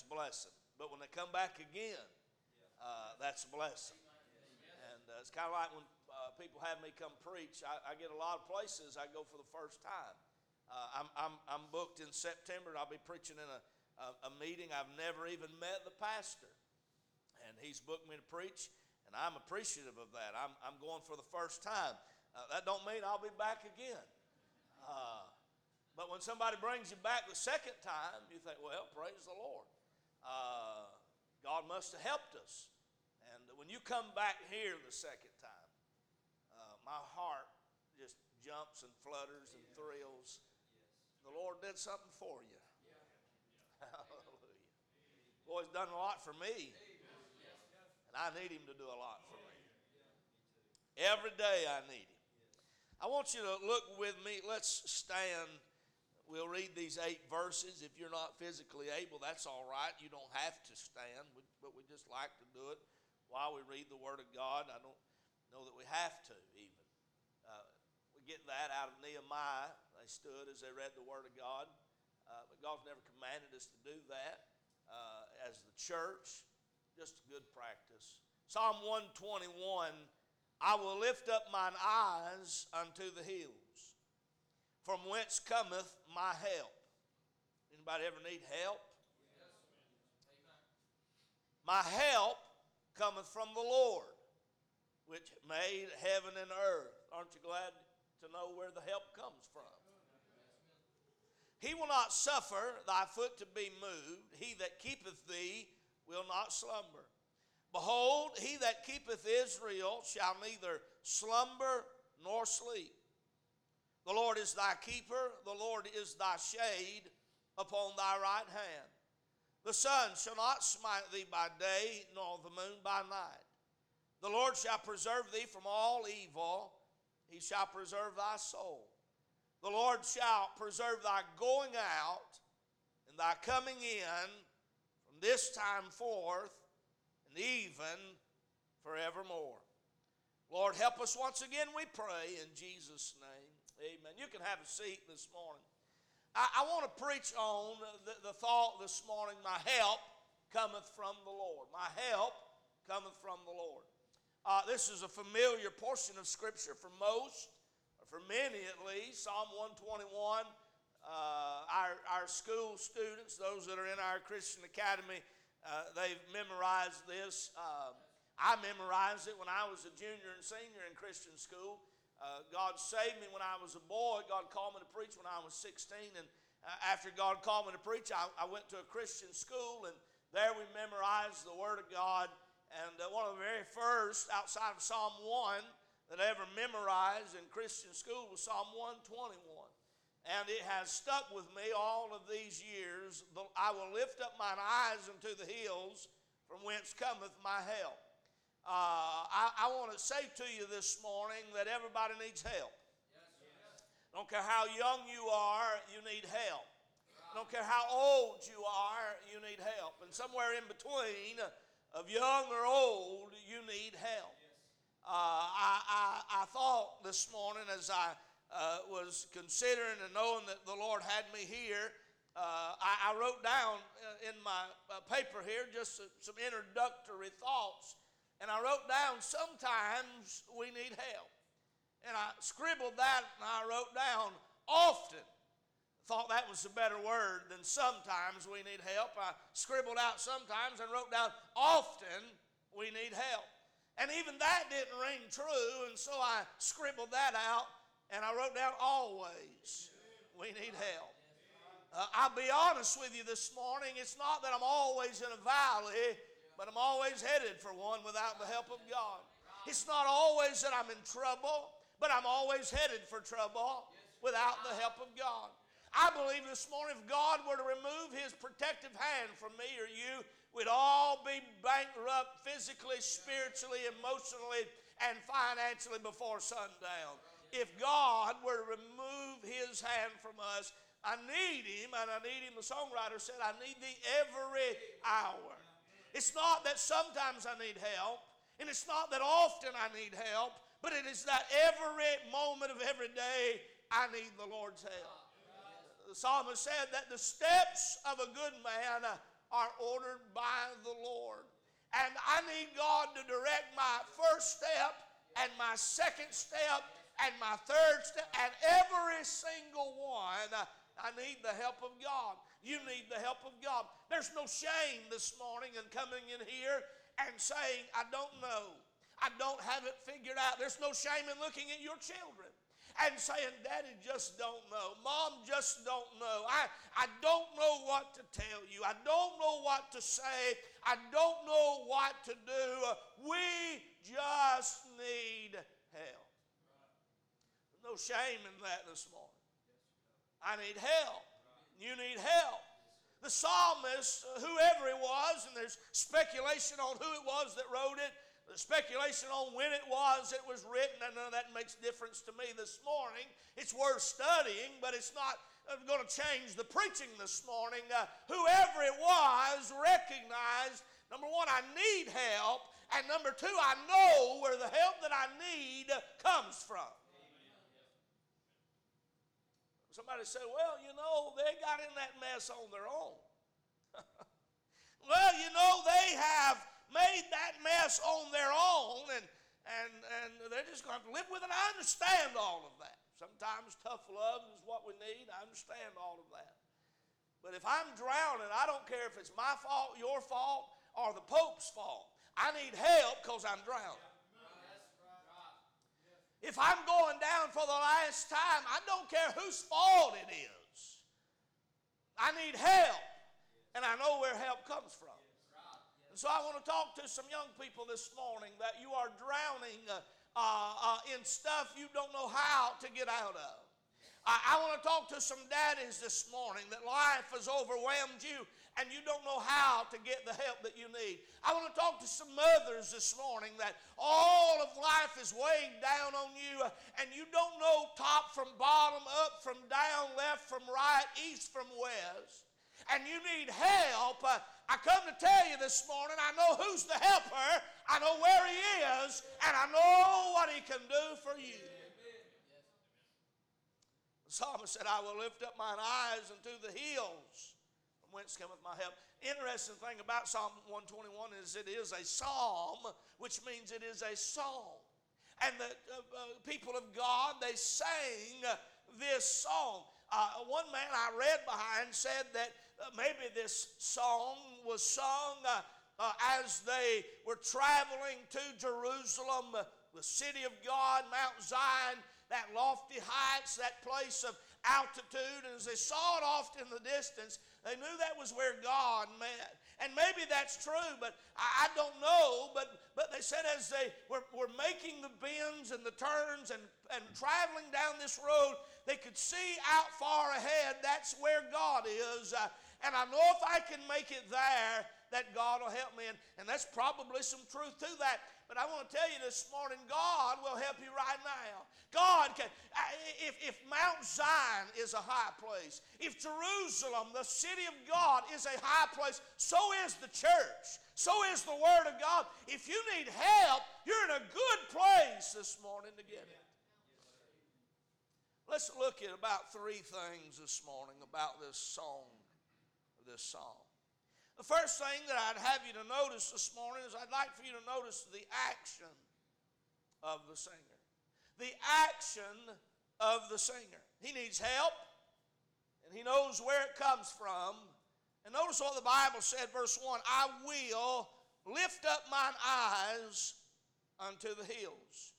that's blessing. But when they come back again, uh, that's a blessing. And uh, it's kind of like when uh, people have me come preach. I, I, get a lot of places I go for the first time. Uh, I'm, I'm, I'm booked in September, and I'll be preaching in a, a, a meeting. I've never even met the pastor, and he's booked me to preach, and I'm appreciative of that. I'm, I'm going for the first time. Uh, that don't mean I'll be back again. Uh, but when somebody brings you back the second time, you think, well, praise the Lord. Uh, God must have helped us. And when you come back here the second time, uh, my heart just jumps and flutters and thrills. The Lord did something for you. Hallelujah. Boy, He's done a lot for me. And I need Him to do a lot for me. Every day I need Him. I want you to look with me. Let's stand. We'll read these eight verses. If you're not physically able, that's all right. You don't have to stand, but we just like to do it while we read the Word of God. I don't know that we have to, even. Uh, we get that out of Nehemiah. They stood as they read the Word of God. Uh, but God's never commanded us to do that uh, as the church. Just a good practice. Psalm 121 I will lift up mine eyes unto the hills, from whence cometh my help. Anybody ever need help? My help cometh from the Lord, which made heaven and earth. Aren't you glad to know where the help comes from? He will not suffer thy foot to be moved. He that keepeth thee will not slumber. Behold, he that keepeth Israel shall neither slumber nor sleep. The Lord is thy keeper, the Lord is thy shade upon thy right hand. The sun shall not smite thee by day, nor the moon by night. The Lord shall preserve thee from all evil, he shall preserve thy soul. The Lord shall preserve thy going out and thy coming in from this time forth and even forevermore. Lord, help us once again, we pray, in Jesus' name. Amen. You can have a seat this morning. I, I want to preach on the, the thought this morning my help cometh from the Lord. My help cometh from the Lord. Uh, this is a familiar portion of Scripture for most, or for many at least. Psalm 121. Uh, our, our school students, those that are in our Christian Academy, uh, they've memorized this. Uh, I memorized it when I was a junior and senior in Christian school. Uh, God saved me when I was a boy. God called me to preach when I was 16. And uh, after God called me to preach, I, I, went to a Christian school, and there we memorized the Word of God. And uh, one of the very first, outside of Psalm 1, that I ever memorized in Christian school was Psalm 121 and it has stuck with me all of these years. I will lift up mine eyes unto the hills, from whence cometh my help. Uh, I, I want to say to you this morning that everybody needs help. Don't care how young you are, you need help. Don't care how old you are, you need help. And somewhere in between, of young or old, you need help. Uh, I, I, I thought this morning as I uh, was considering and knowing that the Lord had me here, uh, I, I, wrote down uh, in my uh, paper here just some introductory thoughts. And I wrote down, sometimes we need help. And I scribbled that and I wrote down, often. Thought that was a better word than sometimes we need help. I scribbled out sometimes and wrote down, often we need help. And even that didn't ring true, and so I scribbled that out and I wrote down always we need help. Uh, I'll be honest with you this morning. It's not that I'm always in a valley, but I'm always headed for one without the help of God. It's not always that I'm in trouble, but I'm always headed for trouble without the help of God. I believe this morning if God were to remove his protective hand from me or you, we'd all be bankrupt physically, spiritually, emotionally, and financially before sundown if God were to remove his hand from us, I need him, and I need him. The songwriter said, I need thee every hour. It's not that sometimes I need help, and it's not that often I need help, but it is that every moment of every day I need the Lord's help. The psalmist said that the steps of a good man are ordered by the Lord. And I need God to direct my first step and my second step and my third step and every single one. I need the help of God. You need the help of God. There's no shame this morning in coming in here and saying, I don't know. I don't have it figured out. There's no shame in looking at your children and saying, Daddy just don't know. Mom just don't know. I, I don't know what to tell you. I don't know what to say. I don't know what to do. We just need help. No shame in that this morning. I need help. You need help. The psalmist, whoever it was, and there's speculation on who it was that wrote it, the speculation on when it was it was written, and none of that makes difference to me this morning. It's worth studying, but it's not uh, going to change the preaching this morning. Uh, whoever it was recognized number one, I need help, and number two, I know where the help that I need comes from. Somebody said, Well, you know, they got in that mess on their own. well, you know, they have made that mess on their own and, and, and they're just going to have to live with it. I understand all of that. Sometimes tough love is what we need. I understand all of that. But if I'm drowning, I don't care if it's my fault, your fault, or the Pope's fault. I need help because I'm drowning. If I'm going down for the last time, I don't care whose fault it is. I need help, and I know where help comes from. And so I want to talk to some young people this morning that you are drowning uh, uh, uh, in stuff you don't know how to get out of. I, I want to talk to some daddies this morning that life has overwhelmed you and you don't know how to get the help that you need. I want to talk to some mothers this morning that all of life is weighing down on you and you don't know top from bottom, up from down, left from right, east from west and you need help, uh, I come to tell you this morning, I know who's the helper, I know where he is, and I know what he can do for you. The psalmist said, I will lift up mine eyes unto the hills, whence cometh my help. Interesting thing about Psalm 121 is it is a psalm, which means it is a song. And the uh, uh, people of God, they sang this song. Uh, one man I read behind said that uh, maybe this song was sung uh, uh, as they were traveling to Jerusalem, the city of God, Mount Zion, that lofty heights, that place of altitude. And as they saw it off in the distance, they knew that was where God met. And maybe that's true, but I, I don't know. But, but they said as they were, were making the bends and the turns and, and traveling down this road, they could see out far ahead. That's where God is. Uh, and I know if I can make it there, that God will help me. And, and that's probably some truth to that. But I want to tell you this morning, God will help you right now. God can. If, if Mount Zion is a high place, if Jerusalem, the city of God, is a high place, so is the church. So is the Word of God. If you need help, you're in a good place this morning to get it. Let's look at about three things this morning about this song this psalm. The first thing that I'd have you to notice this morning is I'd like for you to notice the action of the singer. The action of the singer. He needs help, and he knows where it comes from. And notice what the Bible said, verse 1 I will lift up mine eyes unto the hills,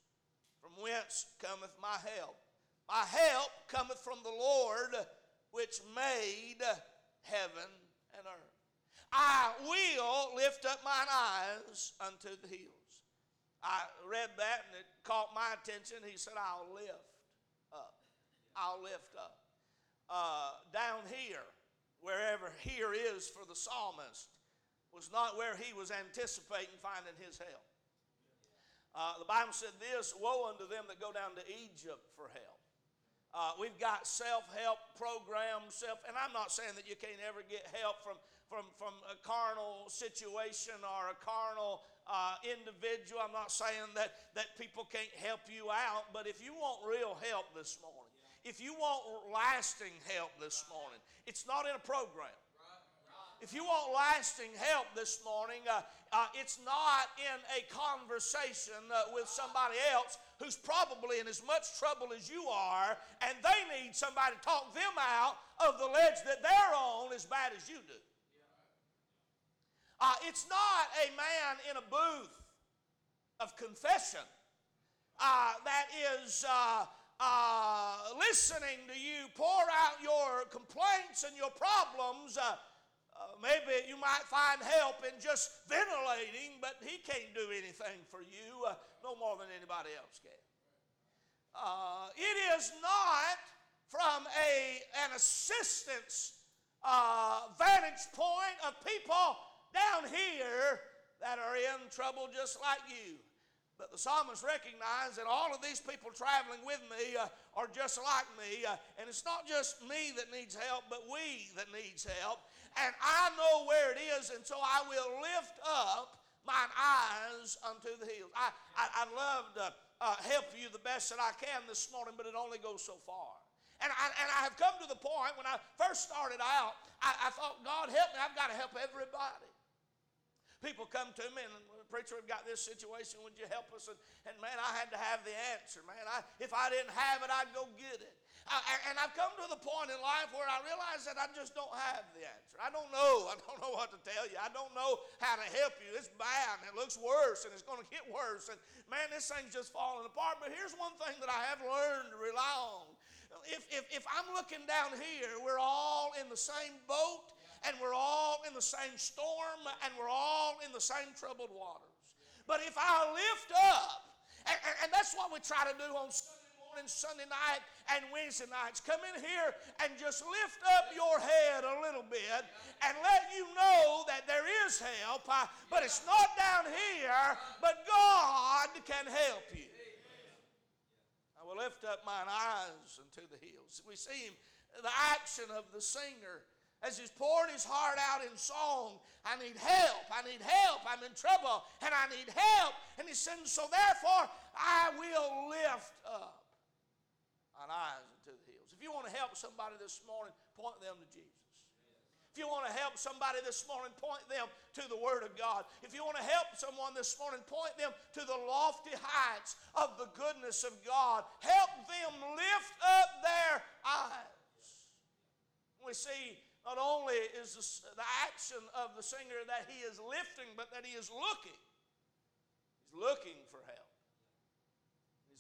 from whence cometh my help. My help cometh from the Lord which made heaven. I will lift up mine eyes unto the hills. I read that and it caught my attention. He said, I'll lift up. I'll lift up. Uh, down here, wherever here is for the psalmist, was not where he was anticipating finding his help. Uh, the Bible said this Woe unto them that go down to Egypt for help. Uh, we've got self-help programs, self, and I'm not saying that you can't ever get help from, from, from a carnal situation or a carnal uh, individual. I'm not saying that, that people can't help you out, but if you want real help this morning, if you want lasting help this morning, it's not in a program. If you want lasting help this morning, uh, uh, it's not in a conversation uh, with somebody else who's probably in as much trouble as you are, and they need somebody to talk them out of the ledge that they're on as bad as you do. Uh, it's not a man in a booth of confession uh, that is uh, uh, listening to you pour out your complaints and your problems. Uh, maybe you might find help in just ventilating, but he can't do anything for you uh, no more than anybody else can. it is not from a, an assistance vantage point of people down here that are in trouble just like you. But the psalmist recognized that all of these people traveling with me uh, are just like me. Uh, and it's not just me that needs help, but we that needs help. And I know where it is, and so I will lift up mine eyes unto the hills. I, I, would love to uh, help you the best that I can this morning, but it only goes so far. And I, and I have come to the point when I first started out, I, I thought, God help me, I've got to help everybody. People come to me and preacher, we've got this situation. Would you help us? And, and man, I had to have the answer, man. I, if I didn't have it, I'd go get it. And I've come to the point in life where I realize that I just don't have the answer. I don't know. I don't know what to tell you. I don't know how to help you. It's bad and it looks worse and it's going to get worse. And man, this thing's just falling apart. But here's one thing that I have learned to rely on. If, if, if I'm looking down here, we're all in the same boat and we're all in the same storm and we're all in the same troubled waters. But if I lift up, and, and, and that's what we try to do on Sunday morning, Sunday night, and Wednesday nights. Come in here and just lift up your head a little bit and let you know that there is help, uh, but it's not down here, but God can help you. I will lift up mine eyes unto the hills. We see him, the action of the singer as he's pouring his heart out in song. I need help. I need help. I'm in trouble and I need help. And he says, So therefore, I will lift up eyes into the hills. If you want to help somebody this morning, point them to Jesus. If you want to help somebody this morning, point them to the Word of God. If you want to help someone this morning, point them to the lofty heights of the goodness of God. Help them lift up their eyes. We see not only is the action of the singer that he is lifting, but that he is looking. He's looking for help.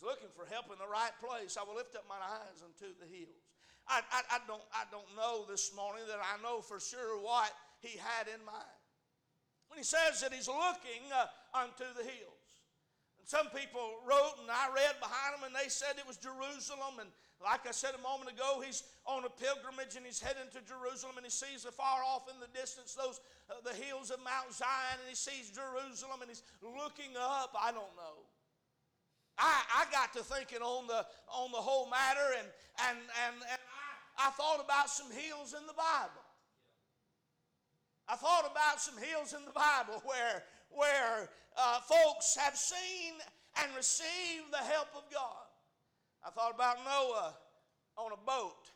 Looking for help in the right place. I will lift up my eyes unto the hills. I, I, I, don't, I don't know this morning that I know for sure what he had in mind. When he says that he's looking uh, unto the hills. And some people wrote, and I read behind them, and they said it was Jerusalem, and like I said a moment ago, he's on a pilgrimage and he's heading to Jerusalem and he sees afar off in the distance those uh, the hills of Mount Zion and he sees Jerusalem and he's looking up. I don't know. I, I got to thinking on the on the whole matter and and and, and I, I thought about some hills in the Bible. I thought about some hills in the Bible where where uh, folks have seen and received the help of God. I thought about Noah on a boat.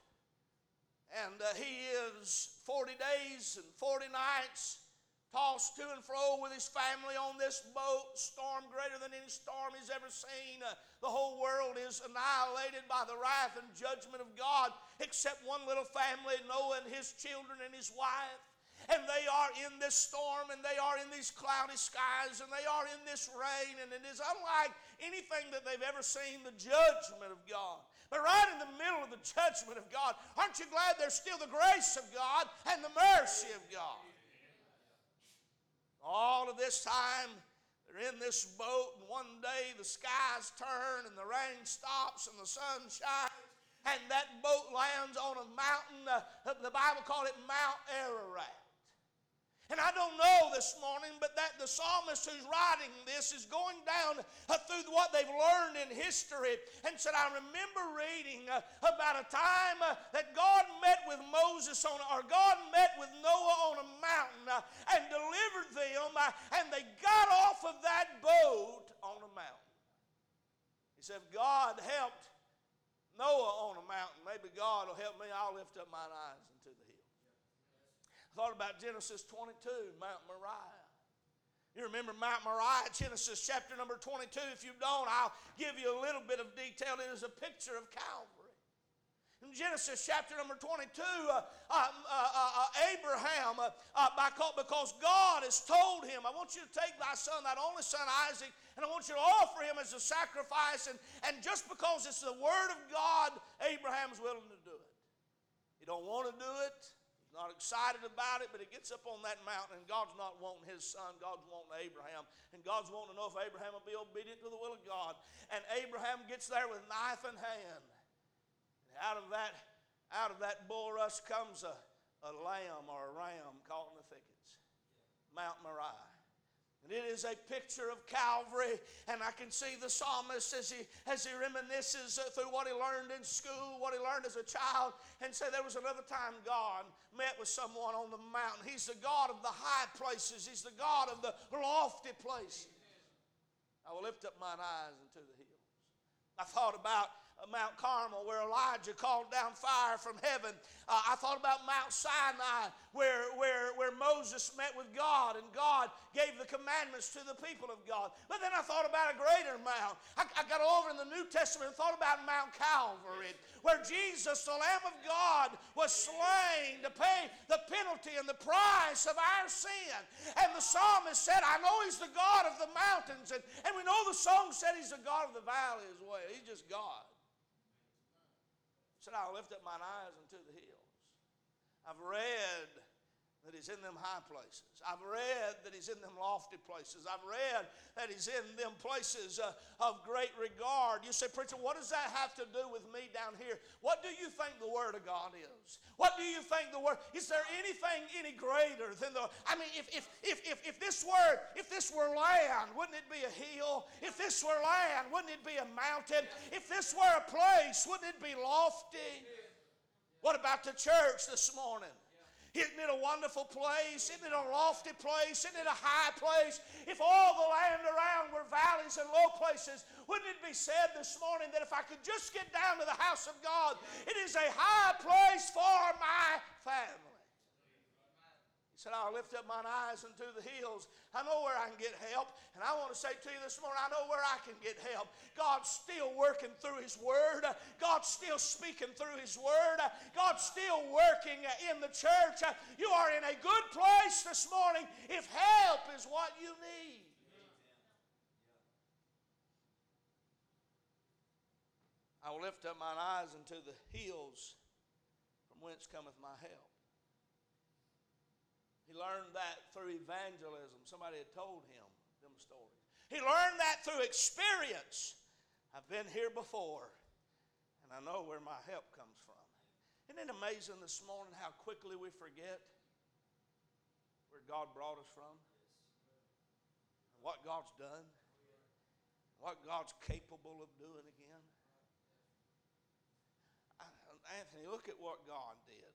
And uh, he is 40 days and 40 nights tossed to and fro with his family on this boat, storm greater than any storm he's ever seen. Uh, the whole world is annihilated by the wrath and judgment of God, except one little family, Noah and his children and his wife and they are in this storm and they are in these cloudy skies and they are in this rain and it is unlike anything that they've ever seen the judgment of God. But right in the middle of the judgment of God, aren't you glad there's still the grace of God and the mercy of God? All of this time, they're in this boat, and one day the skies turn and the rain stops and the sun shines and that boat lands on a mountain. Uh, the Bible called it Mount Ararat. And I don't know this morning, but that the psalmist who's writing this is going down uh, through what they've learned in history and said, I remember reading uh, about a time uh, that God met with Moses on, or God met with Noah on a mountain and delivered them, and they got off of that boat on a mountain. He said, if God helped Noah on a mountain, maybe God will help me. I'll lift up mine eyes thought about Genesis 22, Mount Moriah. You remember Mount Moriah, Genesis chapter number 22. If you don't, I'll give you a little bit of detail. It is a picture of Calvary. In Genesis chapter number 22, uh, uh, uh, uh Abraham, uh, uh, because God has told him, I want you to take thy son, that only son Isaac, and I want you to offer him as a sacrifice. And, and just because it's the word of God, Abraham's willing to do it. He don't want to do it. Not excited about it, but he gets up on that mountain, and God's not wanting his son. God's wanting Abraham. And God's wanting to know if Abraham will be obedient to the will of God. And Abraham gets there with knife in hand out of that, out of that bulrush comes a, a lamb or a ram caught in the thickets. Mount Moriah. And it is a picture of Calvary, and I can see the psalmist as he, as he reminisces through what he learned in school, what he learned as a child, and say there was another time God met with someone on the mountain. He's the God of the high places, He's the God of the lofty places. I will lift up mine eyes into the hills. I thought about Mount Carmel where Elijah called down fire from heaven. Uh, I thought about Mount Sinai where, where, where Moses met with God and God gave the commandments to the people of God. But then I thought about a greater mount. I, I got over in the New Testament and thought about Mount Calvary where Jesus, the Lamb of God, was slain to pay the penalty and the price of our sin. And the psalmist said, I know He's the God of the mountains. And, and we know the song said He's the God of the valley as well. He's just God said, I'll lift up mine eyes unto the hills. I've read that he's in them high places. I've read that he's in them lofty places. I've read that he's in them places uh, of great regard. You say, Preacher, what does that have to do with me down here? What do you think the Word of God is? What do you think the Word? Is there anything any greater than the? I mean, if if if if, if this were if this were land, wouldn't it be a hill? If this were land, wouldn't it be a mountain? If this were a place, wouldn't it be lofty? What about the church this morning? Isn't it a wonderful place? Isn't it a lofty place? Isn't it a high place? If all the land around were valleys and low places, wouldn't it be said this morning that if I could just get down to the house of God, it is a high place for my family? Said, I'll lift up mine eyes unto the hills. I know where I can get help. And I want to say to you this morning, I know where I can get help. God's still working through His Word. God's still speaking through His Word. God's still working in the church. You are in a good place this morning if help is what you need. I will lift up mine eyes unto the hills from whence cometh my help. Learned that through evangelism. Somebody had told him them stories. He learned that through experience. I've been here before, and I know where my help comes from. Isn't it amazing this morning how quickly we forget where God brought us from? And what God's done? What God's capable of doing again? Anthony, look at what God did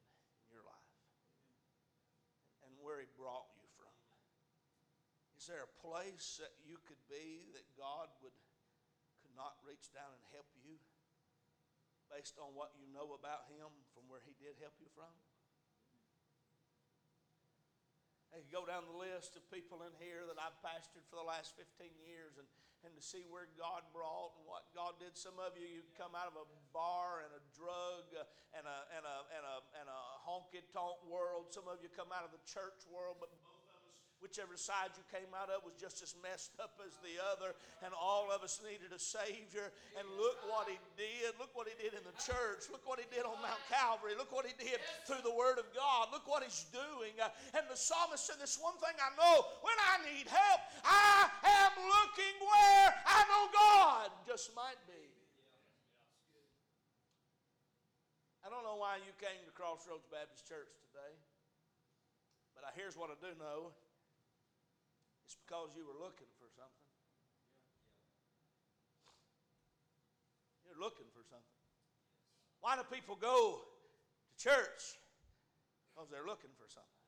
where He brought you from? Is there a place that you could be that God would could not reach down and help you based on what you know about Him from where He did help you from? I could go down the list of people in here that I've pastored for the last 15 years and, and to see where God brought and what God did. Some of you, you come out of a bar and a drug uh, and a, and a, and a, and a honky tonk world. Some of you come out of the church world, but whichever side you came out of was just as messed up as the other, and all of us needed a Savior. And look what He did. Look what He did in the church. Look what He did on Mount Calvary. Look what He did through the Word of God. Look what He's doing. Uh, and the psalmist said, This one thing I know when I need help, I am looking where I know God just might be. I don't know why you came to Crossroads Baptist Church today, but here's what I do know it's because you were looking for something. You're looking for something. Why do people go to church? Because they're looking for something.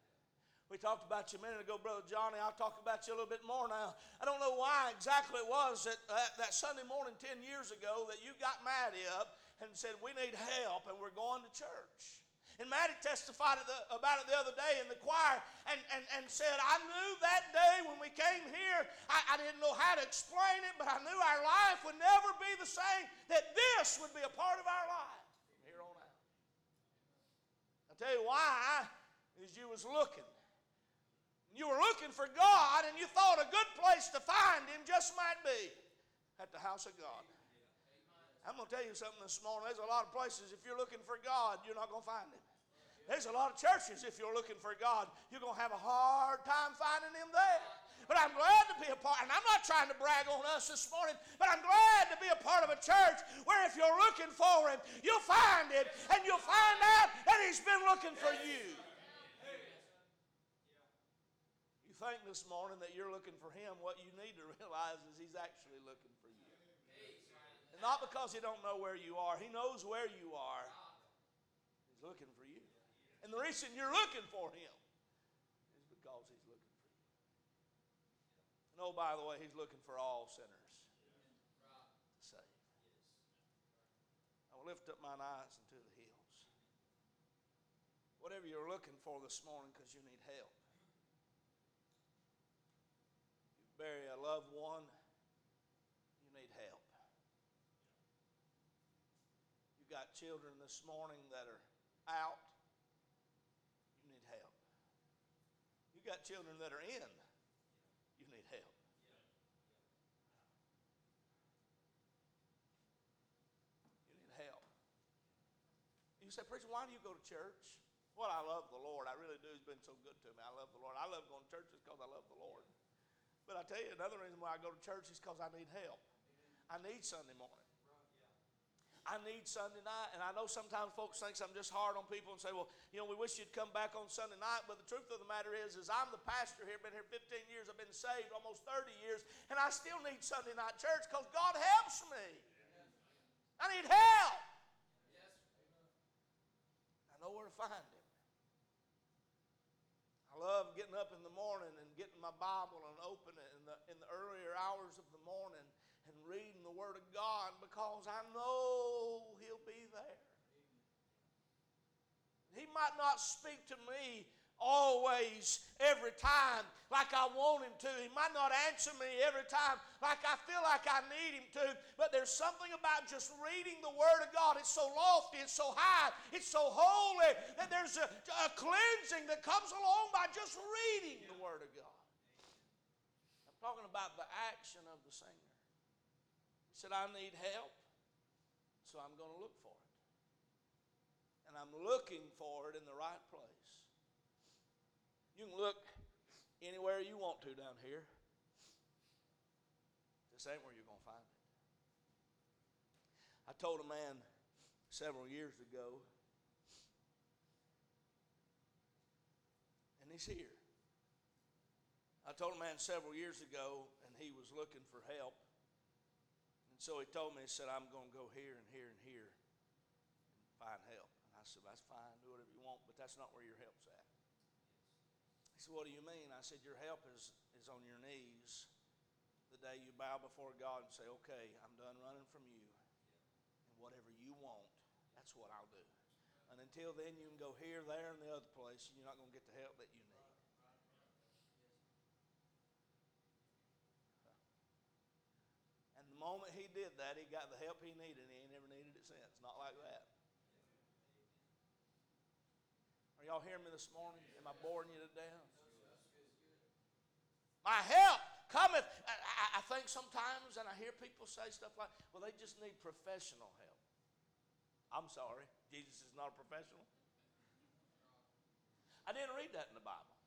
We talked about you a minute ago, Brother Johnny. I'll talk about you a little bit more now. I don't know why exactly it was that, uh, that Sunday morning 10 years ago that you got Maddie up and said, We need help and we're going to church. And Maddie testified about it the other day in the choir and, and, and said, I knew that day when we came here, I, I didn't know how to explain it, but I knew our life would never be the same, that this would be a part of our life from here on out. I'll tell you why, is you was looking. You were looking for God and you thought a good place to find Him just might be at the house of God. I'm going to tell you something this morning. There's a lot of places, if you're looking for God, you're not going to find Him. There's a lot of churches, if you're looking for God, you're going to have a hard time finding Him there. But I'm glad to be a part, and I'm not trying to brag on us this morning, but I'm glad to be a part of a church where if you're looking for Him, you'll find Him, and you'll find out that He's been looking for you. You think this morning that you're looking for Him, what you need to realize is He's actually looking for you. And not because He don't know where you are, He knows where you are. He's looking for you. And the reason you're looking for him is because he's looking for you. And oh, by the way, he's looking for all sinners to save. I will lift up mine eyes unto the hills. Whatever you're looking for this morning because you need help. You bury a loved one, you need help. You got children this morning that are out You got children that are in, you need help. You need help. You say, Preacher, why do you go to church? Well, I love the Lord. I really do. He's been so good to me. I love the Lord. I love going to church because I love the Lord. But I tell you, another reason why I go to church is because I need help. I need Sunday morning. I need Sunday night. And I know sometimes folks think I'm just hard on people and say, well, you know, we wish you'd come back on Sunday night. But the truth of the matter is, is I'm the pastor here, been here 15 years, I've been saved almost 30 years, and I still need Sunday night church because God helps me. I need help. I know where to find Him. I love getting up in the morning and getting my Bible and opening it in the, in the earlier hours of the morning and reading the Word of God because I know He'll be there. He might not speak to me always, every time, like I want Him to. He might not answer me every time like I feel like I need Him to. But there's something about just reading the Word of God. It's so lofty, it's so high, it's so holy that there's a, a cleansing that comes along by just reading the Word of God. I'm talking about the action of the singer said, I need help, so I'm going to look for it. And I'm looking for it in the right place. You can look anywhere you want to down here. This ain't where you're going to find it. I told a man several years ago, and he's here. I told a man several years ago, and he was looking for help so he told me, he said, I'm going to go here and here and here and find help. And I said, That's fine, do whatever you want, but that's not where your help's at. He said, What do you mean? I said, Your help is, is on your knees the day you bow before God and say, Okay, I'm done running from you. And whatever you want, that's what I'll do. And until then, you can go here, there, and the other place, and you're not going to get the help that you need. Moment he did that, he got the help he needed, and he ain't never needed it since. Not like that. Are y'all hearing me this morning? Am I boring you to death? My help cometh. I, I think sometimes, and I hear people say stuff like, well, they just need professional help. I'm sorry, Jesus is not a professional. I didn't read that in the Bible.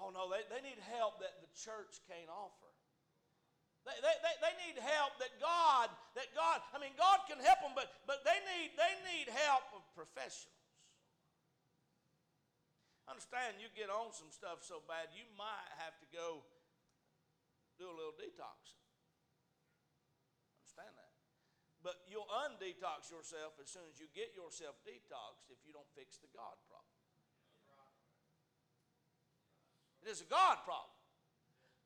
Oh, no, they, they need help that the church can't offer. They, they, they, they need help that God, that God, I mean, God can help them, but, but they, need, they need help of professionals. Understand, you get on some stuff so bad, you might have to go do a little detoxing. Understand that. But you'll undetox yourself as soon as you get yourself detoxed if you don't fix the God problem. It is a God problem.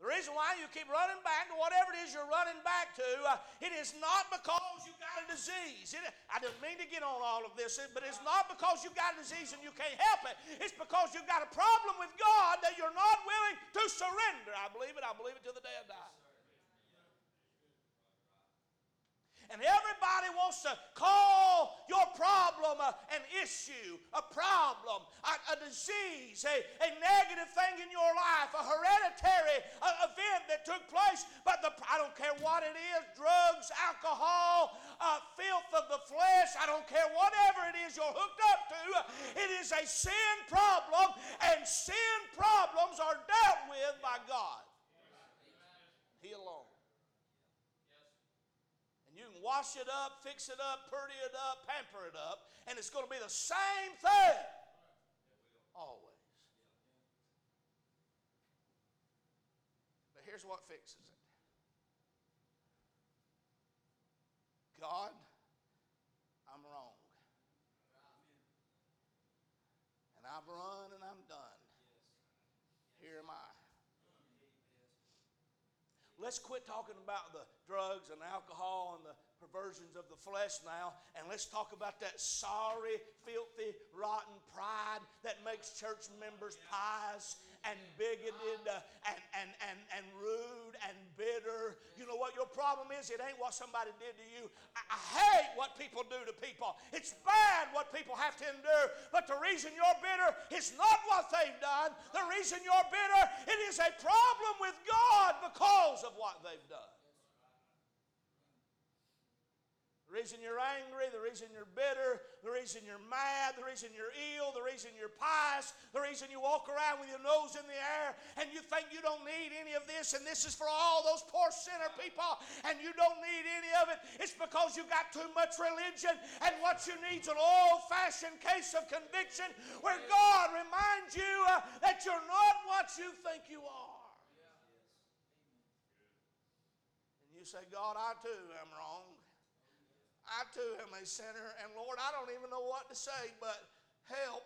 The reason why you keep running back to whatever it is you're running back to, uh, it is not because you got a disease. It, I didn't mean to get on all of this, but it's not because you got a disease and you can't help it. It's because you've got a problem with God that you're not willing to surrender. I believe it. I believe it till the day I die. And everybody wants to call your problem an issue, a problem, a, a disease, a, a negative thing in your life, a hereditary a, event that took place. But the, I don't care what it is drugs, alcohol, uh, filth of the flesh, I don't care whatever it is you're hooked up to. It is a sin problem, and sin problems are dealt with by God. He alone. And you can wash it up, fix it up, purdy it up, pamper it up, and it's going to be the same thing. Always. But here's what fixes it God, I'm wrong. And I've run and I'm done. Here am I. Let's quit talking about the drugs and alcohol and the perversions of the flesh now, and let's talk about that sorry, filthy, rotten pride that makes church members pious and bigoted uh, and, and, and, and rude and bitter. You know what your problem is? It ain't what somebody did to you. I, I hate what people do to people. It's bad what people have to endure, but the reason you're bitter is not what they've done. The reason you're bitter, it is a problem with God because of what they've done. The reason you're angry, the reason you're bitter, the reason you're mad, the reason you're ill, the reason you're pious, the reason you walk around with your nose in the air and you think you don't need any of this and this is for all those poor sinner people and you don't need any of it, it's because you got too much religion and what you need is an old fashioned case of conviction where God reminds you uh, that you're not what you think you are. And you say, God, I too am wrong. I too am a sinner, and Lord, I don't even know what to say, but help.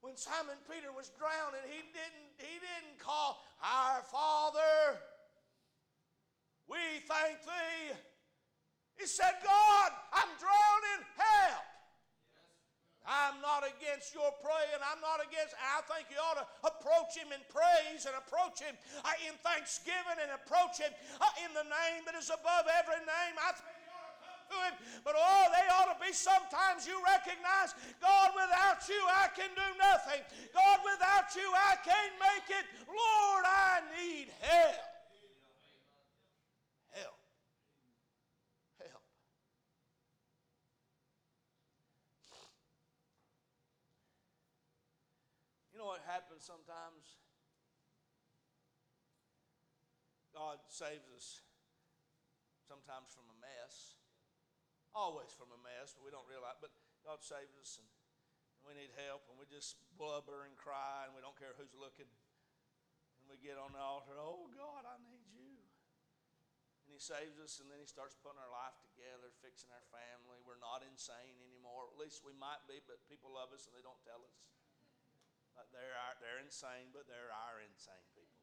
When Simon Peter was drowning, he didn't, he didn't call, Our Father, we thank thee. He said, God, I'm drowning, help. I'm not against your praying. I'm not against. I think you ought to approach Him in praise and approach Him uh, in thanksgiving and approach Him uh, in the name that is above every name. I think you ought to come to Him. But oh, they ought to be sometimes you recognize God, without you, I can do nothing. God, without you, I can't make it. Lord, I need help. Help. What happens sometimes? God saves us sometimes from a mess. Always from a mess, but we don't realize. But God saves us, and we need help, and we just blubber and cry, and we don't care who's looking. And we get on the altar, oh God, I need you. And He saves us, and then He starts putting our life together, fixing our family. We're not insane anymore. At least we might be, but people love us, and they don't tell us. They're, they're insane, but they're insane people.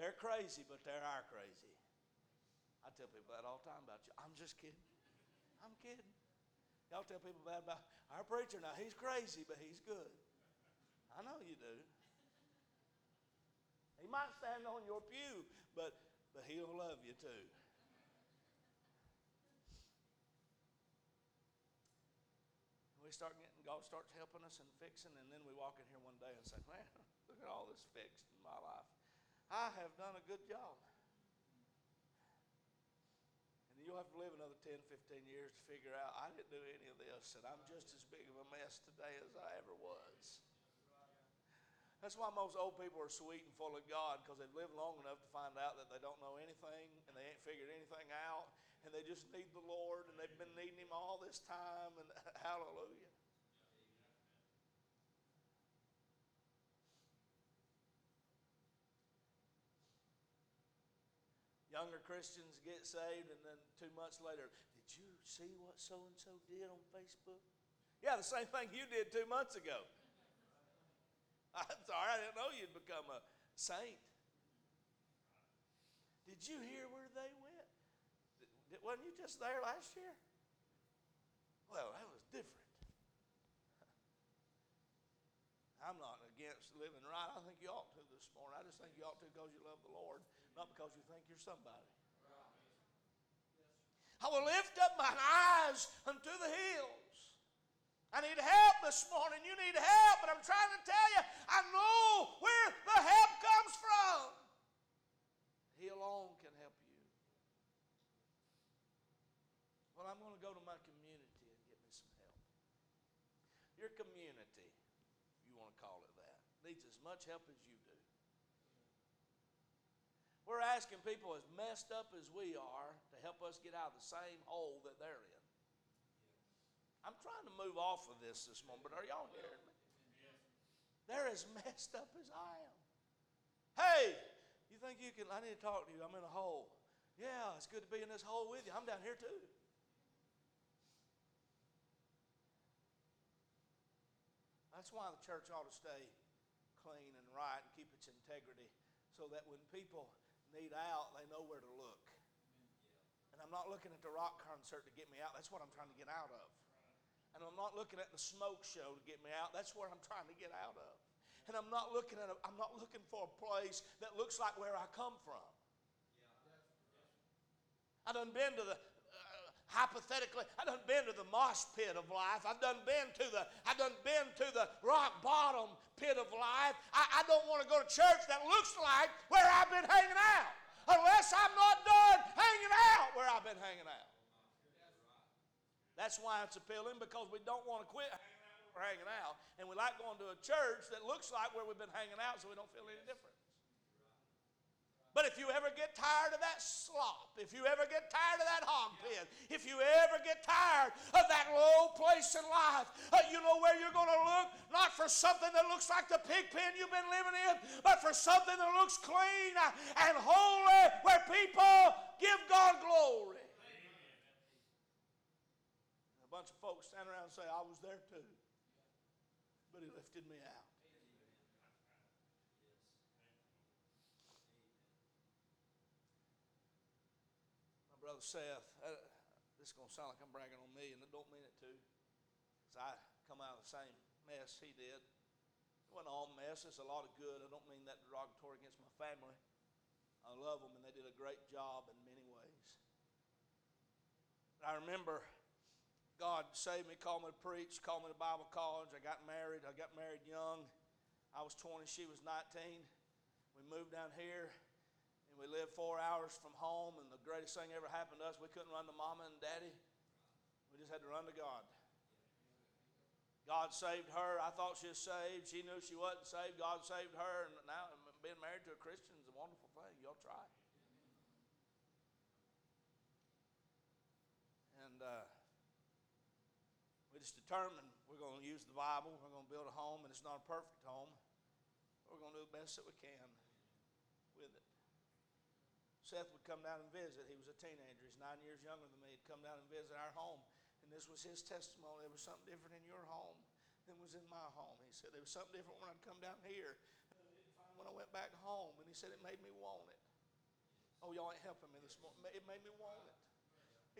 They're crazy, but they're crazy. I tell people that all the time about you. I'm just kidding. I'm kidding. Y'all tell people bad about our preacher now. He's crazy, but he's good. I know you do. He might stand on your pew, but, but he'll love you too. We start getting, God starts helping us and fixing, and then we walk in here one day and say, Man, look at all this fixed in my life. I have done a good job. And you'll have to live another 10, 15 years to figure out I didn't do any of this, and I'm just as big of a mess today as I ever was. That's why most old people are sweet and full of God because they've lived long enough to find out that they don't know anything and they ain't figured anything out and they just need the Lord and they've been needing Him all this time and hallelujah. Younger Christians get saved, and then two months later, did you see what so and so did on Facebook? Yeah, the same thing you did two months ago. I'm sorry, I didn't know you'd become a saint. Did you hear where they went? Wasn't you just there last year? Well, that was different. I'm not against living right. I think you ought to this morning. I just think you ought to because you love the Lord, not because you think you're somebody. I will lift up mine eyes unto the hills. I need help this morning. You need help, but I'm trying to tell you, I know where the help comes from. He alone can help you. Well, I'm going to go to my community and get me some help. Your community, if you want to call it that, needs as much help as you do. We're asking people as messed up as we are to help us get out of the same hole that they're in. I'm trying to move off of this this morning, but are y'all hearing me? They're as messed up as I am. Hey, you think you can? I need to talk to you. I'm in a hole. Yeah, it's good to be in this hole with you. I'm down here too. That's why the church ought to stay clean and right and keep its integrity so that when people need out, they know where to look. And I'm not looking at the rock concert to get me out. That's what I'm trying to get out of. And I'm not looking at the smoke show to get me out. That's where I'm trying to get out of. And I'm not looking at a, I'm not looking for a place that looks like where I come from. I done been to the hypothetically, I've done been to the mosh pit of life. I've done been to the I've done been to the rock bottom pit of life. I, I don't want to go to church that looks like where I've been hanging out. Unless I'm not done hanging out where I've been hanging out. That's why it's appealing because we don't want to quit hanging out we're hanging out. And we like going to a church that looks like where we've been hanging out so we don't feel any different. But if you ever get tired of that slop, if you ever get tired of that hog pen, if you ever get tired of that low place in life, uh, you know where you're going to look? Not for something that looks like the pig pen you've been living in, but for something that looks clean uh, and holy where people give God glory. A bunch of folks stand around and say, I was there too, but he lifted me out. My Seth, uh, this is going to sound like I'm bragging on me, and I don't mean it to, because I come out of the same mess he did. It wasn't all mess, it's a lot of good. I don't mean that derogatory against my family. I love them, and they did a great job in many ways. I remember God saved me, called me to preach, called me to Bible college. I got married. I got married young. I was 20, she was 19. We moved down here we lived four hours from home. And the greatest thing ever happened to us, we couldn't run to mama and daddy. We just had to run to God. God saved her. I thought she was saved. She knew she wasn't saved. God saved her. And now being married to a Christian is a wonderful thing. Y'all try. And uh, we just determined we're going to use the Bible. We're going to build a home, and it's not a perfect home. We're going to do the best that we can. Seth would come down and visit. He was a teenager. He's nine years younger than me. He'd come down and visit our home. And this was his testimony. There was something different in your home than was in my home. He said there was something different when I'd come down here when I went back home. And he said it made me want it. Oh, y'all ain't helping me this morning. It made me want it.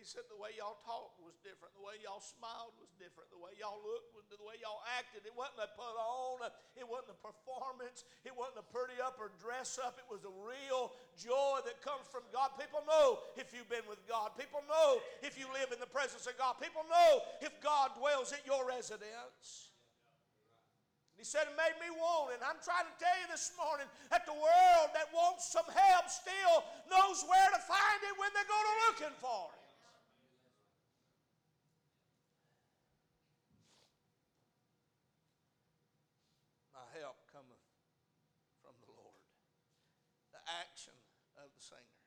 He said the way y'all talked was different. The way y'all smiled was different. The way y'all looked was the way y'all acted. It wasn't a put on. It wasn't a performance. It wasn't a pretty up or dress up. It was a real joy that comes from God. People know if you've been with God. People know if you live in the presence of God. People know if God dwells at your residence. He said it made me want it. I'm trying to tell you this morning that the world that wants some help still knows where to find it when they go to looking for it. My help cometh from the Lord. The action of the singer.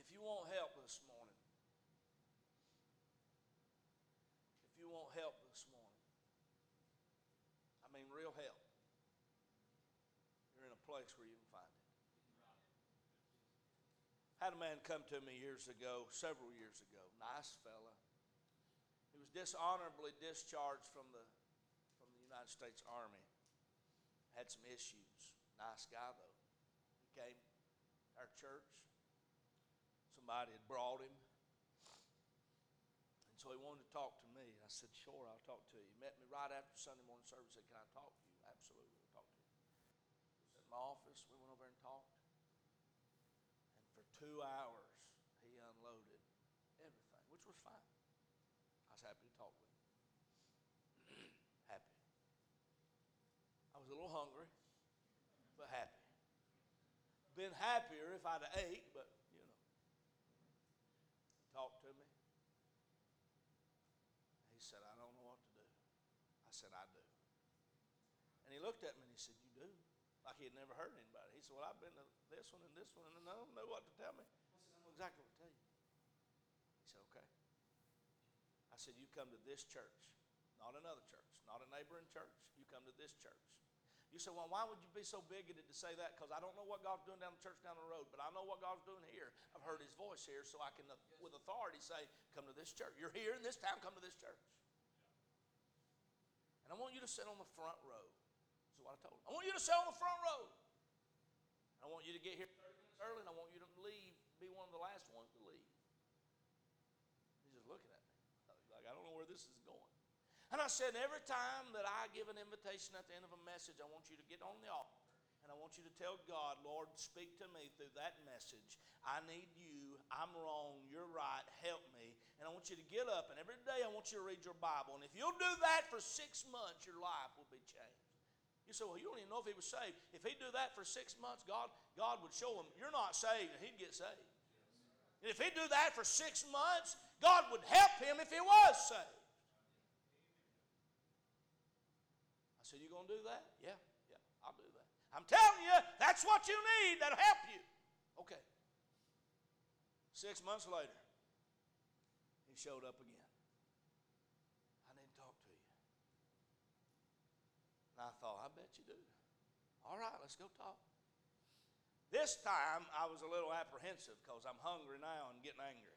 If you want help this morning, if you want help this morning, I mean real help, you're in a place where you can find it. Had a man come to me years ago, several years ago, nice fella. He was dishonorably discharged from the United States Army. Had some issues. Nice guy, though. He came our church. Somebody had brought him. And so he wanted to talk to me. I said, Sure, I'll talk to you. He met me right after Sunday morning service. Said, Can I talk to you? Absolutely, I'll talk to you. In my office, we went over and talked. And for two hours, he unloaded everything, which was fine. I was happy to talk with him. happy. I was a little hungry, but happy. Been happier if I'd have ate, but you know. He talked to me. He said, I don't know what to do. I said, I do. And he looked at me and he said, You do? Like he had never heard anybody. He said, Well, I've been to this one and this one, and I don't know what to tell me. I said, I know exactly what to tell you. He said, Okay. I said, You come to this church, not another church, not a neighboring church. You come to this church. You say, Well, why would you be so bigoted to say that? Because I don't know what God's doing down the church down the road, but I know what God's doing here. I've heard his voice here, so I can, uh, with authority, say, Come to this church. You're here in this town, come to this church. And I want you to sit on the front row. This is what I told him. I want you to sit on the front row. I want you to get here 30 minutes early, and I want you to leave, be one of the last ones to leave. He's just looking at me. Like, I don't know where this is going. And I said, every time that I give an invitation at the end of a message, I want you to get on the altar. And I want you to tell God, Lord, speak to me through that message. I need you. I'm wrong. You're right. Help me. And I want you to get up, and every day I want you to read your Bible. And if you'll do that for six months, your life will be changed. You say, well, you don't even know if he was saved. If he'd do that for six months, God, God would show him, you're not saved, and he'd get saved. And if he'd do that for six months, God would help him if he was saved. Said, You going to do that? Yeah, yeah, I'll do that. I'm telling you, that's what you need. That'll help you. Okay. Six months later, he showed up again. I to talk to you. And I thought, I bet you do. All right, let's go talk. This time, I was a little apprehensive because I'm hungry now and getting angry.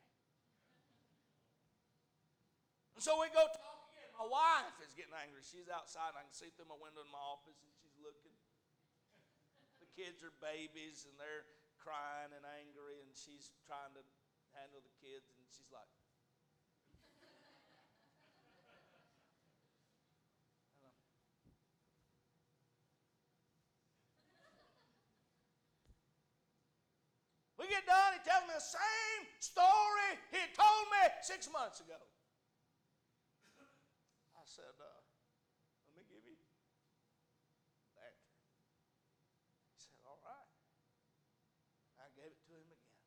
And so we go talk my wife is getting angry. She's outside, and I can see through my window in my office, and she's looking. The kids are babies, and they're crying and angry, and she's trying to handle the kids, and she's like, We get done, he tells me the same story he told me six months ago said, uh, let me give you answer. He said, all right. I gave it to him again.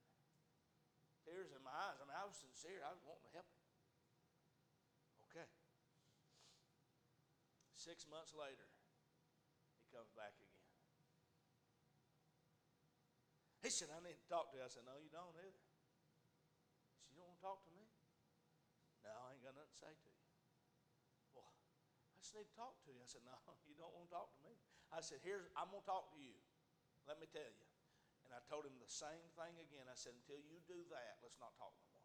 Tears in my eyes. I mean, I was sincere. I was wanting to help him. Okay. Six months later, he comes back again. He said, I need to talk to you. I said, No, you don't either. He said, You don't want to talk to me? No, I ain't got nothing to say to you just need to talk to you. I said, No, you don't want to talk to me. I said, Here's, I'm going to talk to you. Let me tell you. And I told him the same thing again. I said, Until you do that, let's not talk no more.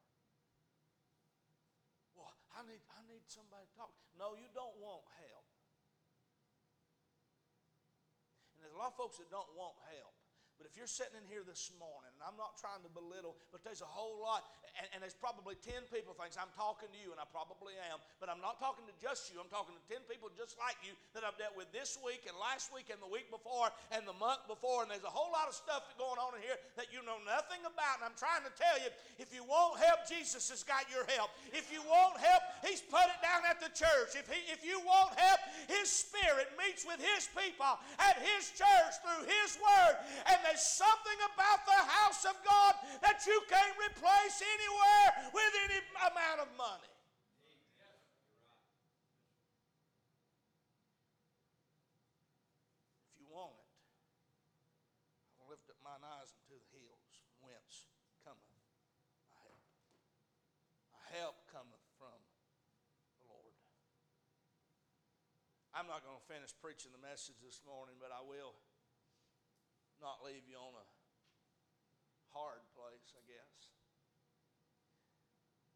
Well, I need, I need somebody to talk. No, you don't want help. And there's a lot of folks that don't want help. But if you're sitting in here this morning, and I'm not trying to belittle, but there's a whole lot, and, and there's probably 10 people thinks I'm talking to you, and I probably am, but I'm not talking to just you. I'm talking to 10 people just like you that I've dealt with this week and last week and the week before and the month before, and there's a whole lot of stuff going on in here that you know nothing about. And I'm trying to tell you, if you won't help, Jesus has got your help. If you won't help, He's put it down at the church. If, he, if you won't help, His Spirit meets with His people at His church through His Word, and there's something about the house of God that you can't replace anywhere with any amount of money. If you want it, I will lift up mine eyes unto the hills, from whence cometh my help. My help cometh from the Lord. I'm not going to finish preaching the message this morning, but I will not leave you on a hard place, I guess.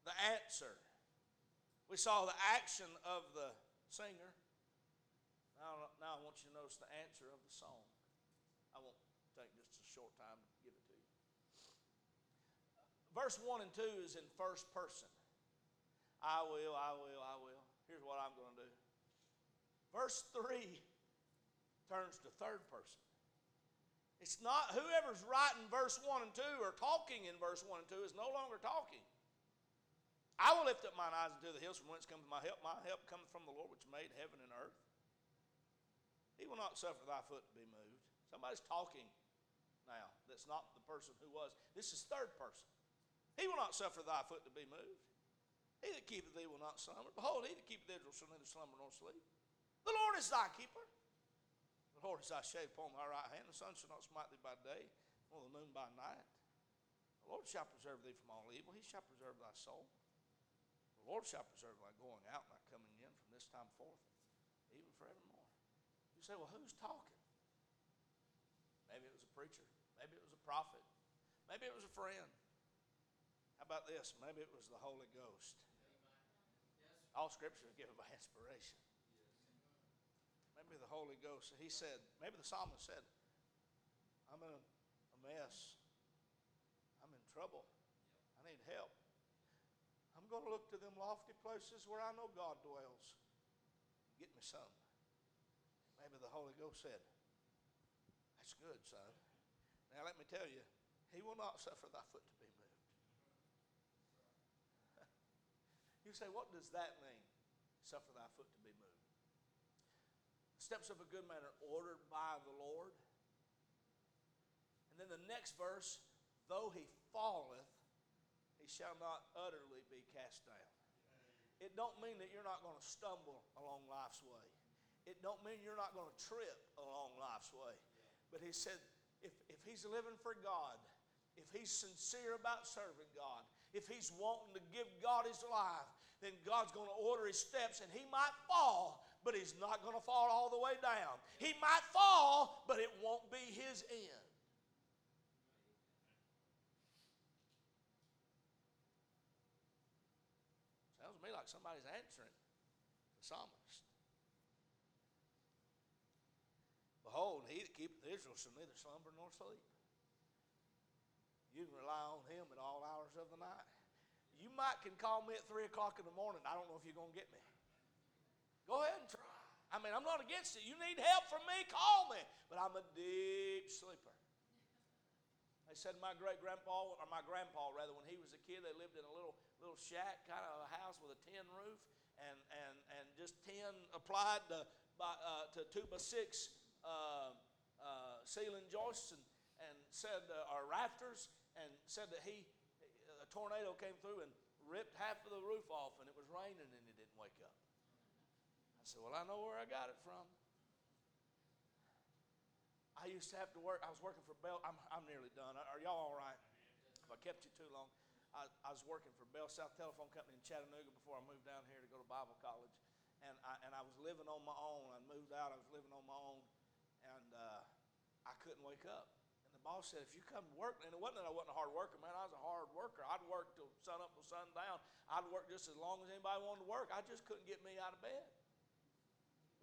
The answer. We saw the action of the singer. Now I want you to notice the answer of the song. I won't take just a short time to give it to you. Verse 1 and 2 is in first person. I will, I will, I will. Here's what I'm going to do. Verse 3 turns to third person. It's not whoever's writing verse 1 and 2 or talking in verse 1 and 2 is no longer talking. I will lift up mine eyes unto the hills from whence cometh my help. My help cometh from the Lord which made heaven and earth. He will not suffer thy foot to be moved. Somebody's talking now. That's not the person who was. This is third person. He will not suffer thy foot to be moved. He that keepeth thee will not slumber. Behold, he that keepeth Israel shall neither slumber nor sleep. The Lord is thy keeper. The Lord is thy shade upon thy right hand. The sun shall not smite thee by day, nor the moon by night. The Lord shall preserve thee from all evil. He shall preserve thy soul. The Lord shall preserve thy going out and thy coming in from this time forth, even forevermore. You say, well, who's talking? Maybe it was a preacher. Maybe it was a prophet. Maybe it was a friend. How about this? Maybe it was the Holy Ghost. All scripture is given by inspiration maybe the Holy Ghost. He said, maybe the psalmist said, I'm in a, mess. I'm in trouble. I need help. I'm going to look to them lofty places where I know God dwells. Get me some. Maybe the Holy Ghost said, That's good, son. Now let me tell you, He will not suffer thy foot to be moved. you say, What does that mean? Suffer thy foot to be moved steps of a good man are ordered by the Lord. And then the next verse, though he falleth, he shall not utterly be cast down. It don't mean that you're not going to stumble along life's way. It don't mean you're not going to trip along life's way. But he said, if, if he's living for God, if he's sincere about serving God, if he's wanting to give God his life, then God's going to order his steps and he might fall, but he's not going to fall all the way down. He might fall, but it won't be his end. Sounds to me like somebody's answering the psalmist. Behold, he that keepeth Israel shall neither slumber nor sleep. You can rely on him at all hours of the night. You might can call me at 3 o'clock in the morning. I don't know if you're going to get me. Go ahead and try. I mean, I'm not against it. You need help from me, call me. But I'm a deep sleeper. They said my great grandpa, or my grandpa rather, when he was a kid, they lived in a little little shack, kind of a house with a tin roof, and and and just tin applied to by, uh, to two by six uh, uh, ceiling joists and and said uh, or rafters, and said that he a tornado came through and ripped half of the roof off, and it was raining, and he didn't wake up said, Well, I know where I got it from. I used to have to work, I was working for Bell, I'm, I'm nearly done. Are y'all all right? If I kept you too long, I, I was working for Bell South Telephone Company in Chattanooga before I moved down here to go to Bible college. And I, and I was living on my own. I moved out, I was living on my own, and uh, I couldn't wake up. And the boss said, if you come to work, and it wasn't that I wasn't a hard worker, man, I was a hard worker. I'd work till sun up till sun down. I'd work just as long as anybody wanted to work. I just couldn't get me out of bed.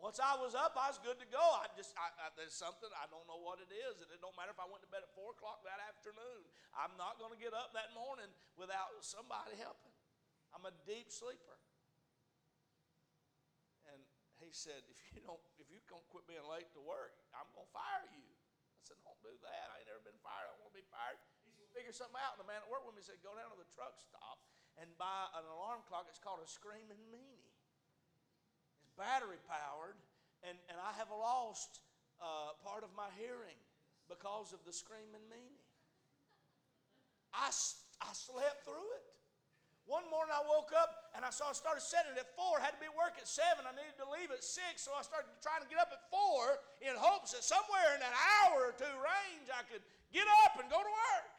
Once I was up, I was good to go. I just, I, I, there's something, I don't know what it is, and it don't matter if I went to bed at 4 o'clock that afternoon. I'm not going to get up that morning without somebody helping. I'm a deep sleeper. And he said, if you don't, if you don't quit being late to work, I'm going to fire you. I said, don't do that. I ain't never been fired. I don't want to be fired. He said, figure something out. And the man at work with me said, go down to the truck stop and buy an alarm clock. It's called a screaming meanie battery powered, and, and I have lost uh, part of my hearing because of the screaming meanie. I, I slept through it. One morning I woke up and I saw I started setting it at four. Had to be at work at seven. I needed to leave at six, so I started trying to get up at four in hopes that somewhere in that hour or two range I could get up and go to work.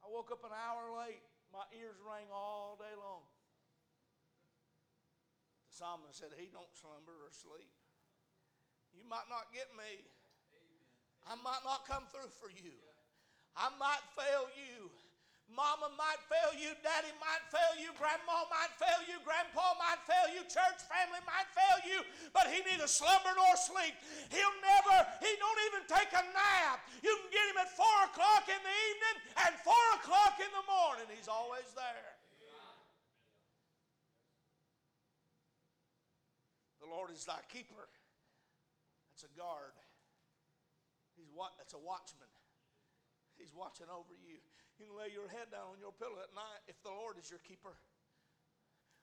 I woke up an hour late. My ears rang all day long psalmist said, He don't slumber or sleep. You might not get me. I might not come through for you. I might fail you. Mama might fail you, daddy might fail you, grandma might fail you, grandpa might fail you, church family might fail you, but he neither slumber nor sleep. He'll never, he don't even take a nap. You can get him at 4 o'clock in the evening and 4 o'clock in the morning. He's always there. Lord is thy keeper. That's a guard. He's what? That's a watchman. He's watching over you. You can lay your head down on your pillow at night if the Lord is your keeper.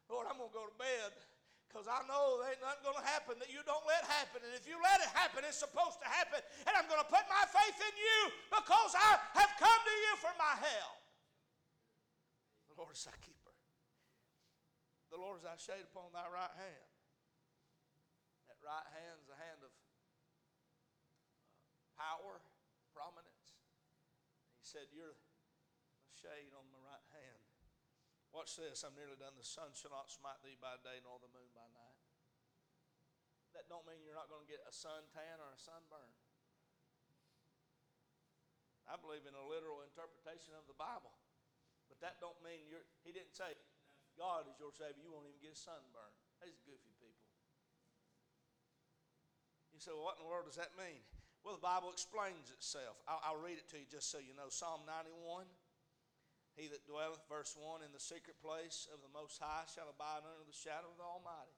Lord, I'm going to go to bed because I know there ain't nothing going to happen that you don't let happen. And if you let it happen, it's supposed to happen. And I'm going to put my faith in you because I have come to you for my help. The Lord is thy keeper. The Lord is thy shade upon thy right hand. Right hand is a hand of uh, power, prominence. He said, You're a shade on my right hand. Watch this. I'm nearly done. The sun shall not smite thee by day, nor the moon by night. That don't mean you're not going to get a suntan or a sunburn. I believe in a literal interpretation of the Bible. But that don't mean you're, he didn't say, God is your Savior, you won't even get a sunburn. These goofy. You say, well, what in the world does that mean? Well, the Bible explains itself. I'll, I'll read it to you just so you know. Psalm 91. He that dwelleth, verse 1, in the secret place of the Most High shall abide under the shadow of the Almighty.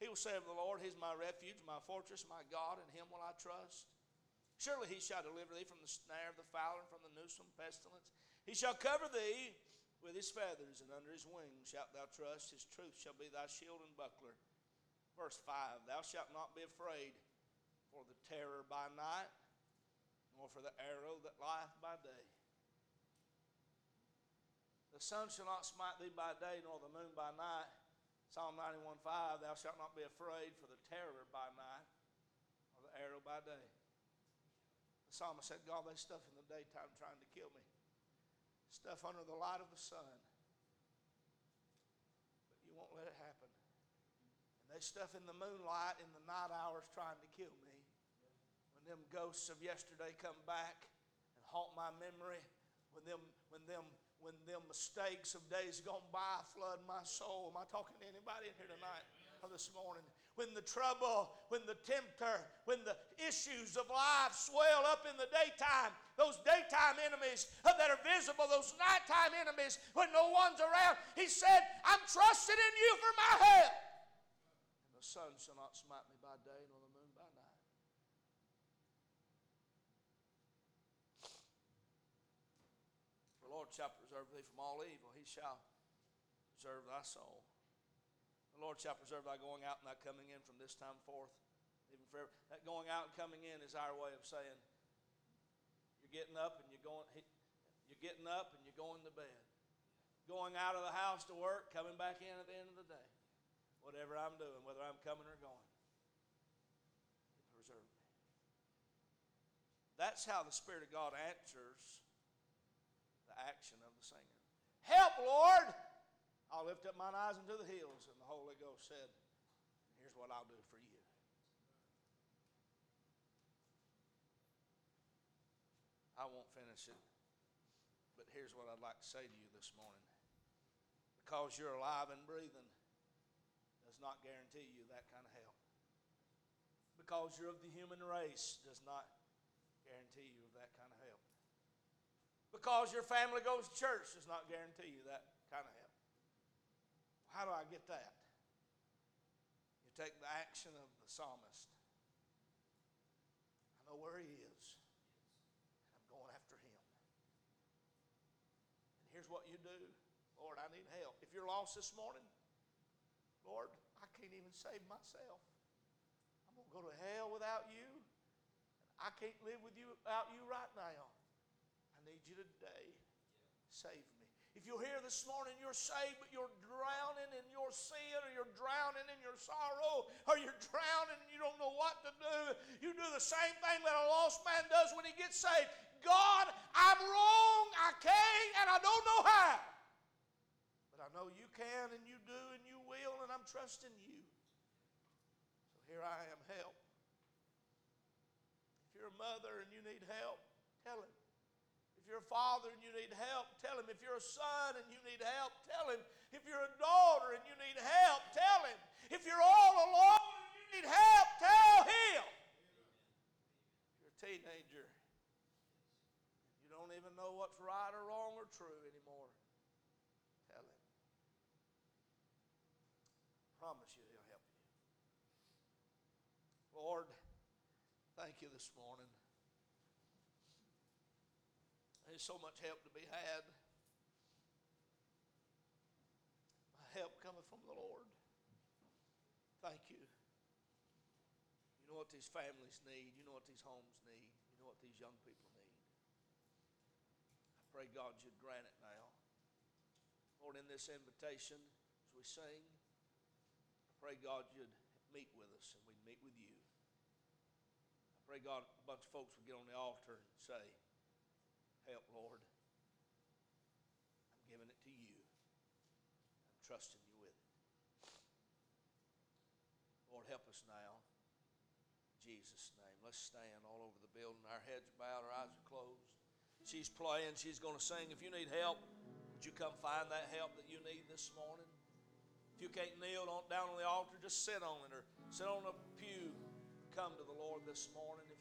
He will say of the Lord, He is my refuge, my fortress, my God, in Him will I trust. Surely He shall deliver thee from the snare of the fowler and from the noosome pestilence. He shall cover thee with His feathers, and under His wings shalt thou trust. His truth shall be thy shield and buckler. Verse 5 Thou shalt not be afraid for the terror by night, nor for the arrow that lieth by day the sun shall not smite thee by day, nor the moon by night. Psalm 91 5, thou shalt not be afraid for the terror by night, or the arrow by day. The psalmist said, God, they stuff in the daytime trying to kill me. Stuff under the light of the sun. But you won't let it happen. And they stuff in the moonlight in the night hours trying to kill me. When them ghosts of yesterday come back and haunt my memory, when them, when them when them mistakes of days gone by flood my soul. Am I talking to anybody in here tonight or this morning? When the trouble, when the tempter, when the issues of life swell up in the daytime, those daytime enemies that are visible, those nighttime enemies when no one's around, he said, I'm trusting in you for my help. And the sun shall not smite me by day, nor the moon by night. Shall preserve thee from all evil. He shall preserve thy soul. The Lord shall preserve thy going out and thy coming in from this time forth, even forever. That going out and coming in is our way of saying you're getting up and you're going. You're getting up and you're going to bed. Going out of the house to work, coming back in at the end of the day. Whatever I'm doing, whether I'm coming or going, preserve me. That's how the Spirit of God answers action of the singer. Help, Lord! I'll lift up mine eyes into the hills. And the Holy Ghost said, Here's what I'll do for you. I won't finish it, but here's what I'd like to say to you this morning. Because you're alive and breathing does not guarantee you that kind of help. Because you're of the human race does not guarantee you that kind of help. Because your family goes to church does not guarantee you that kind of help. How do I get that? You take the action of the psalmist. I know where he is, and I'm going after him. And here's what you do Lord, I need help. If you're lost this morning, Lord, I can't even save myself. I'm going to go to hell without you. I can't live with you without you right now need you today. Save me. If you're here this morning, you're saved, but you're drowning in your sin, or you're drowning in your sorrow, or you're drowning and you don't know what to do, you do the same thing that a lost man does when he gets saved. God, I'm wrong, I can't, and I don't know how. But I know you can, and you do, and you will, and I'm trusting you. So here I am, help. If you're a mother and you need help, tell him you're a father and you need help, tell him. If you're a son and you need help, tell him. If you're a daughter and you need help, tell him. If you're all alone and you need help, tell him. If you're a teenager, you don't even know what's right or wrong or true anymore, tell him. I promise you, he'll help you. Lord, thank you this morning. There's so much help to be had. My help cometh from the Lord. Thank you. You know what these families need. You know what these homes need. You know what these young people need. I pray, God, you'd grant it now. Lord, in this invitation, as we sing, I pray, God, you'd meet with us and we'd meet with you. I pray, God, a bunch of folks would get on the altar and say, Help, Lord. I'm giving it to you. I'm trusting you with it. Lord, help us now. In Jesus' name. Let's stand all over the building. Our heads bowed, our eyes are closed. She's playing, she's going to sing. If you need help, would you come find that help that you need this morning? If you can't kneel down on the altar, just sit on it or sit on a pew. Come to the Lord this morning if.